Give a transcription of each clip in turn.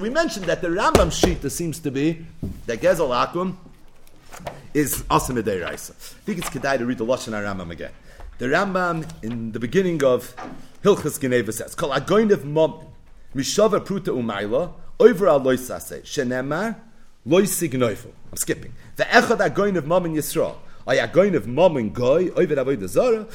We mentioned that the Rambam Shita seems to be that Gezel Akum is Asim Raisa. I think it's Kedai to read the Lashon Rambam again. The Rambam in the beginning of Hilchas Geneva says, Kol Agoinev Mom Mishava Pruta Umayla over Aloy Sase Shenemar. I'm skipping. The Echad Agoinev Mom in Yisrael. Zara.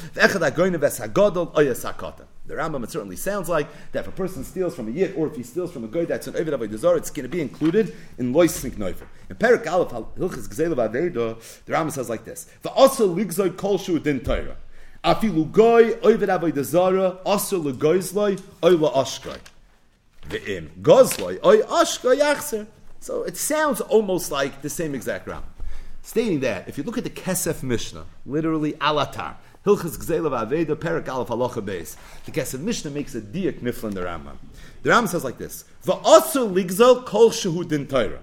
The Rambam, it certainly sounds like that if a person steals from a yid, or if he steals from a guy that's an Ovid Avodah it's going to be included in Loisnik Neufel. In Perik Aleph, Hilchis Gzelav Aveda, the Rambam says like this: also ligzoi kol shu din Torah. Afilu goy Ovid Avodah Zarah, also legoizloi oila ashkoi. Ve'im gozloi oy ashkoi yachzer. So it sounds almost like the same exact Rambam. Stating that, if you look at the Kesef Mishnah, literally alatar, Hilchas Gzelav Aveda, Perak Aleph Halacha Beis. The Kesef Mishnah makes a diak nifl in the Rambam. The Rambam says like this: Va'asu ligzal kol shehu din Torah.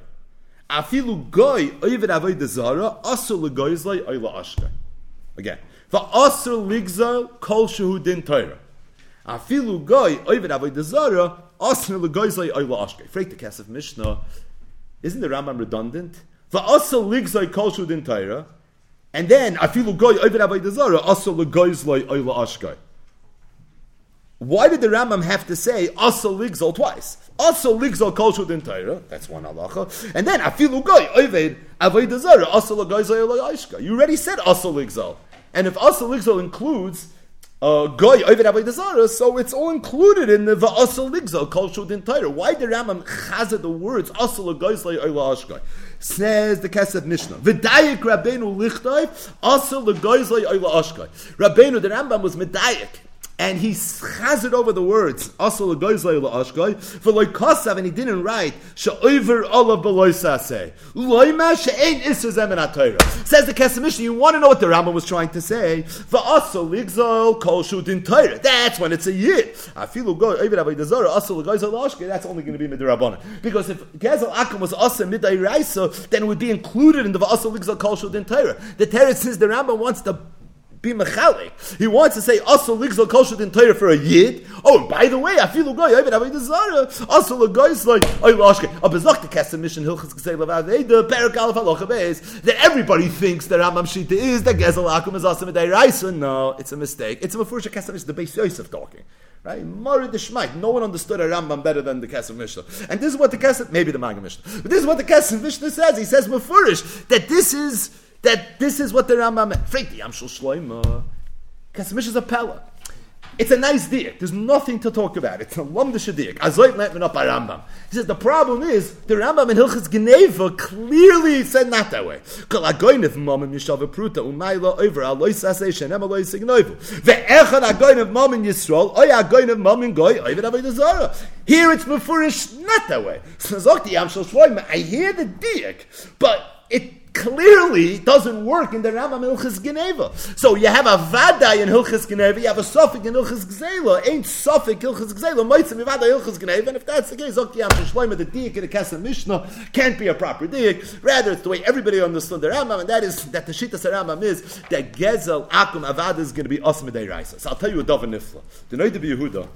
Afilu goy oived avodah zara asu legoizlay oila ashka. Again, va'asu ligzal kol shehu din Torah. Afilu goy oived avodah zara asu legoizlay oila ashka. Freak the Kesef Mishnah. Isn't the Rambam redundant? Va'asu ligzal kol shehu din Torah. And then afilu goy over avodah zara also legoyz loy oila ashkai. Why did the Rambam have to say also ligzol twice? Also ligzol kol din Torah. That's one halacha. And then afilu goy over avodah zara also legoyz loy ashkai. You already said also ligzol. And if also ligzol includes goy over so it's all included in the va'asal ligzol kol din Torah. Why did Rambam chazah the words also legoyz loy ashkai? Says the Kesef Mishnah. V'dayik Rabbeinu lichtayv also legoizlay oyla ashkai. Rabbeinu, the Rambam was medayik. And he has it over the words, also legoizlay oyla ashkai, for like kosav, and he didn't write, she'oiver ola beloisase. Loima she'ein isser zemen. Says the Kesef Mishnah, you want to know what the Rambam was trying to say? V'aso ligzol kol shutin Torah. That's when it's a yid. Afilu go, oiver avodah zara, also legoizlay ashkai, that's only going to be midirabbanan. Because if Gezel Akum was also raisa, then it would be included in the Va'asa Ligzal Kol Shudin Torah. The Torah says the Rambam wants to be mechalik. He wants to say also ligzal kol shudin Torah for a yid. Oh, by the way, I feel a goy. I have uh, a desire. Also legois like I loshke. A bezok the Kesef Mishnah hilchas ksei levavei the perak alaf halacha beis that everybody thinks that Rambam Shita is that gezel akum is also midday raisa. No, it's a mistake. It's a mafurusha Kesef Mishnah. The Beis Yosef talking. Right? Marid Shmait. No one understood a Rambam better than the Kesef Mishnah. And this is what the Kesef, maybe the Maga Mishnah. But this is what the Kesef Mishnah says. He says Mefurish that this is that this is what the Rambam meant. Freiti Amshul Shloima. Kesef Mishnah is a pella. It's a nice diak. There's nothing to talk about. It's a lumdish diak. Azoit let up by Rambam. He says the problem is the Rambam in Hilchas Geneva clearly said not that way. Here it's mefurish not that way. I hear the diak, but it clearly doesn't work in the Rambam Hilchas Geneva. So you have a Vadai in Hilchas Geneva, you have a Suffolk in Hilchas Gzela. Ain't Suffolk Hilchas Gzela, Moitzim Vadai Hilchas Geneva. And if that's the case, okay, I'm the Diak in the Kesef Mishnah can't be a proper Diak. Rather, it's the way everybody understood the Rambam, and that is that the Shittas Rambam is that Gezel Akum Avada is going to be Osmedei Raisa. So I'll tell you a Dov Nifla. The Noid Yehuda,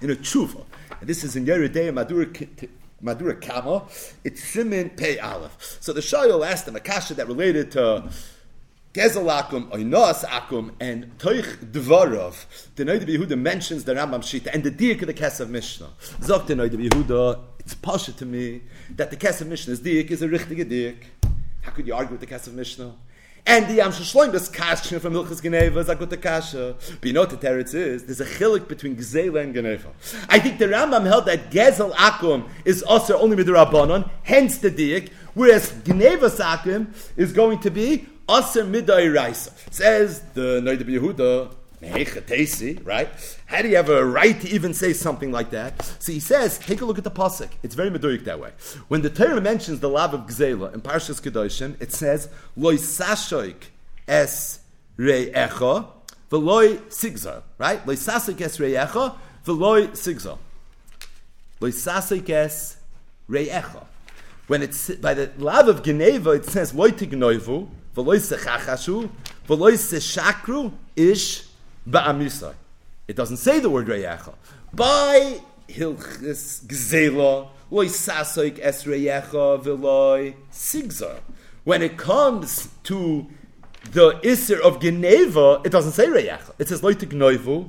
in a Tshuva, and this is in Yeridei Madur Madura Kama, it's Simin Pei Aleph. So the Shayol asked him a kasha that related to Gezel Akum, Oinos Akum, and Toich Dvarov. The Noid Yehuda mentions the Rambam Shita and the Diak of the Kesef Mishnah. Zok the Yehuda, it's pasha to me that the Kesef Mishnah's Diak is a richtige Diak. How could you argue with the Kesef Mishnah? And the Yam Shloim, this kasha from Hilchas Geneva is a good kasha. But you know what the teretz is? There's a chilik between Gzela and Geneva. I think the Rambam held that Gezel Akum is also only midrabanon, hence the diak, whereas Geneva Akum is going to be Aser Midai Raisa. Says the Noida Yehuda, right? How do you have a right to even say something like that? So he says, take a look at the pasuk. It's very meduik that way. When the Torah mentions the love of Gzela in Parshas Kedoshim, it says, "Loy sashoik es re'echa v'loy sigza." Right? Loy sashoik es re'echa v'loy sigza. Loy sashoik es re'echa. When it's by the love of Geneva, it says loy tignoivu v'loy sechachashu v'loy seshakru ish ba'amisai. It doesn't say the word reyacha. By hilchis gzela, loy sasoik esreyecha veloy sigzar. When it comes to the Isser of Geneva, it doesn't say Reyecha. It says Loitik Noivu,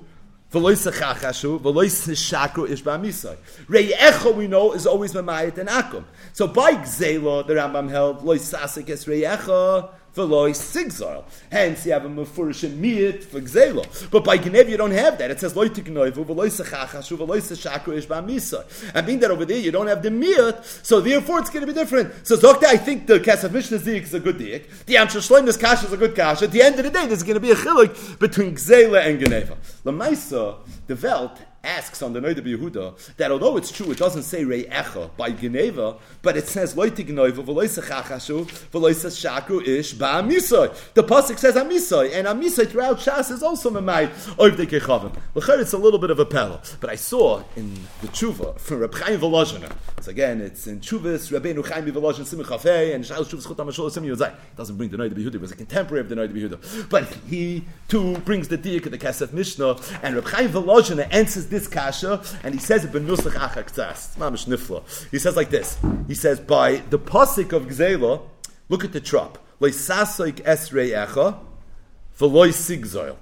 V'loy sechachashu, v'loy shakru ish ba'misai. Reyecha, we know, is always mamayit and akum. So by Gzela, the Rambam held, loy sasik es reyecha, v'loy sigzal. Hence, you have a mefurish miyit for gzela. But by Genev, you don't have that. It says loy tiknoivu, v'loy sechachashu, v'loy sechakru ish ba'misa. And being that over there, you don't have the miyit, so therefore it's going to be different. So Zokta, I think the Kesef Mishnah Zik is a good dik. The Amshar Shloim, this Kasha is a good Kasha. At the end of the day, there's going to be a chilik between gzela and Geneva. Lamaisa, the Welt, asks on the Noida Yehuda that although it's true, it doesn't say Rei Echa by Geneva, but it says Loiti Gnova, Veloisa Chachashu, Veloisa Shaku Ish, Ba Amisoi. The Pasuk says Amisoi, and Amisoi throughout Shas is also Mamai, Oiv de Kechavim. It's a little bit of a pedal, but I saw in the Tshuva from Reb Chaim Volozhina, so again, it's in Chuvas, Rabbeinu Chaim Volozhin Simon Chafei, and Shal Chuvas Chutam Ashol Simon Yozai. doesn't bring the Noida Yehuda, it was a contemporary of the Noida Yehuda. But he too brings the Diak of the Kesef Mishnah, and Reb Chaim Volozhina answers this kasha, and he says it benusach achaktsas. Mamish nifla. He says like this. He says by the pasik of Gzela, look at the trop. Leisasoik esrei echa, v'loy sigzoil.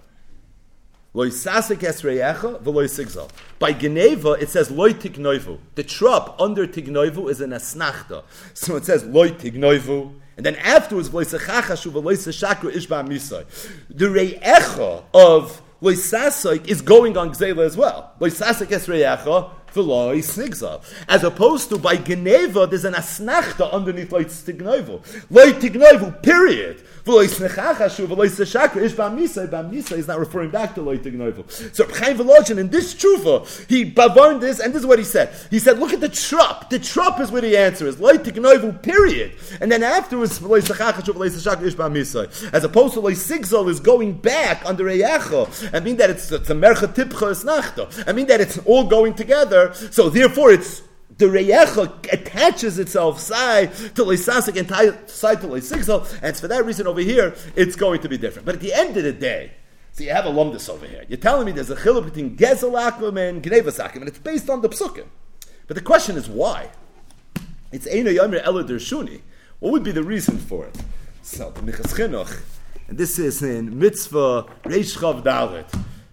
Loy sasik esreyecha v'loy sigzal. By Geneva, it says loy tignoivu. The trop under tignoivu is an asnachta. So it says loy tignoivu, and then afterwards v'loy sechakru ishba misay. The reyecha of Loisasoik is going on Gzela as well. Loisasik esreyacha snigza. As opposed to by Geneva, there's an asnachta underneath loy tignoivu. Loy tignoivu, period. V'loi snechachashu v'loi seshakra ish ba'misa. Ba'misa is not referring back to loy tignoivu. So Chaim Volozhin, in this tshuva, he bavarned this, and this is what he said. He said, look at the trop. The trop is where the answer is. Loy tignoivu, period. And then afterwards, v'loi snechachashu v'loi seshakra ish ba'misa. As opposed to loy sigzol is going back under eyacha. I mean that it's, it's a mercha tipcha esnachta. I mean that it's all going together so therefore it's the reyecha attaches itself side to leisasik and side to leisiksel, and for that reason over here it's going to be different. But at the end of the day, so you have a lumdus over here. You're telling me there's a chiluk between gezelakim and gnevasakim, and it's based on the psukim. But the question is why? It's Eino Yomer Ela Dershuni. What would be the reason for it? So the Minchas Chinuch, and this is in Mitzvah Reish Chav.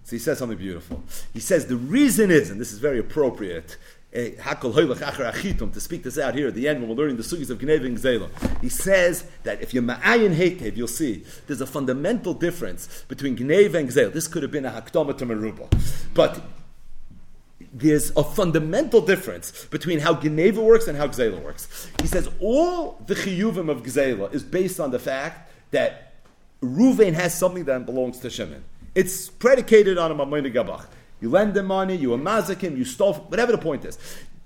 So he says something beautiful. He says the reason is, and this is very appropriate, eh, to speak this out here at the end when we're learning the sugis of Geneva and. He says that if you're ma'ayin hetev, you'll see there's a fundamental difference between Geneva and. This could have been a hakdama to Meruba. But there's a fundamental difference between how Geneva works and how Gzela works. He says all the chiyuvim of Gzela is based on the fact that Ruvain has something that belongs to Shimon. It's predicated on a mamoyni gabach. You lend him money, you amazik him, you stole, whatever the point is.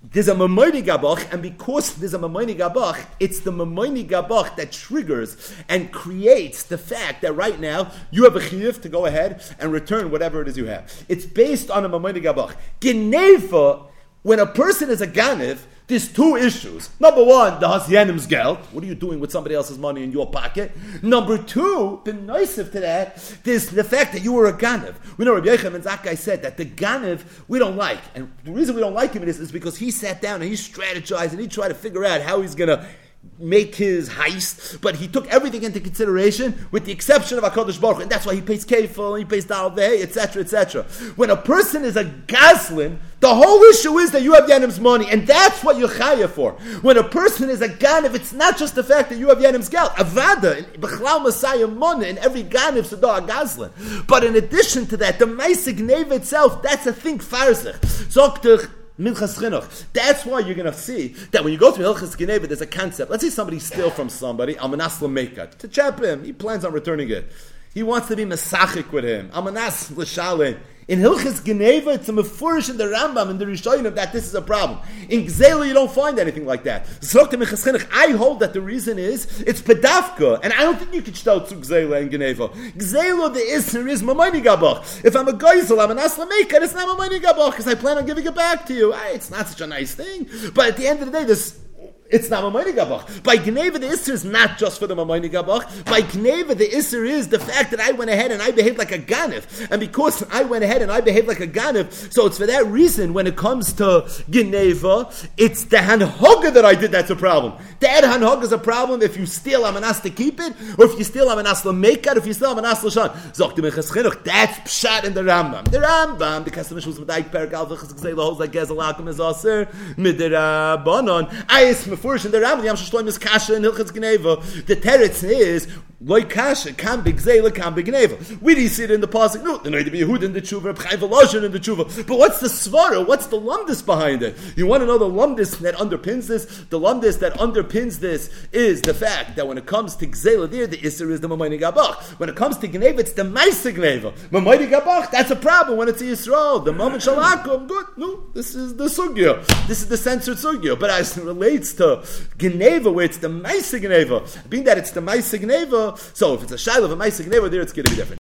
There's a mamoyni gabach, and because there's a mamoyni gabach, it's the mamoyni gabach that triggers and creates the fact that right now you have a chiyuv to go ahead and return whatever it is you have. It's based on a mamoyni gabach. Geneva, when a person is a ganiv, there's two issues. Number one, the Hasyanim's geld. What are you doing with somebody else's money in your pocket? Number two, the nicest to that, there's the fact that you were a Ganev. We know Rabbi Yechim and Zakkai said that the Ganev we don't like. And the reason we don't like him is, is because he sat down and he strategized and he tried to figure out how he's going to make his heist, but he took everything into consideration with the exception of HaKadosh Baruch and that's why he pays kefil, he pays Dal Veh, etc., etc. When a person is a Goslin, the whole issue is that you have Yanim's money, and that's what you're chaya for. When a person is a Ganiv, it's not just the fact that you have Yanim's geld. Avada, Bechlal Messiah Money, and every Ganiv Sadar Goslin. But in addition to that, the Meisig Neve itself, that's a thing farzich. Zoktich, Minchas Chinuch. That's why you're going to see that when you go to Hilchas Geneva, there's a concept. Let's say somebody steal from somebody, Amanas Lameka, to chap him. He plans on returning it. He wants to be Mesachik with him. Amanas L'shalim. In Hilchis Geneva, it's a mefurish in the Rambam and the Rishonim that this is a problem. In Gzela, you don't find anything like that. I hold that the reason is it's pedafka, and I don't think you could start to Gzela and Geneva. Gzela, the Isser is Mamani Gabach. If I'm a Geisel, I'm an Aslameka, it's not Mamani Gabach because I plan on giving it back to you. It's not such a nice thing. But at the end of the day, this it's not Mamayni Gabach. By Gneva, the Isser is not just for the Mamayni Gabach. By Gneva, the Isser is the fact that I went ahead and I behaved like a Ganif. And because I went ahead and I behaved like a Ganif, so it's for that reason when it comes to Gneva, it's the Hanhoga that I did that's a problem. That Hanhoga is a problem if you steal Amanas to keep it, or if you steal Amanas to make it, if you steal Amanas to shan. Zok the Minchas Chinuch, that's Pshat in the Rambam. The Rambam, the Kasamish was with Ike Perik Alvach, Gzela like Gezel Akum is Aser, Midira Bonon. I is Mefurish in the Rambam, Yam Shloim is Kasha and Hilchitz Gneva. The Teretz is, Loi Kasha, Kam Bigzela, Kam Bigneva. We didn't see it in the Pasuk, no, the Noid Yehud in the Tshuva, Chayv Eloshin in the Tshuva. But what's the Svara? What's the Lumdis behind it? You want to know the Lumdis that underpins this? The Lumdis that underpins this is the fact that when it comes to Gzela there, the Isser is the Mamayni Gabach. When it comes to Gneva, it's the Maisa Gneva. Mamayni Gabach, that's a problem when it's Yisrael. The moment Shalakum, good, no, this is the Sugya. This is the censored Sugya. But as it relates to Gneva, where it's the Maisa Gneva, being that it's the Maisa Gneva, so if it's a Shiloh of a Maisa Gneva, there it's going to be different.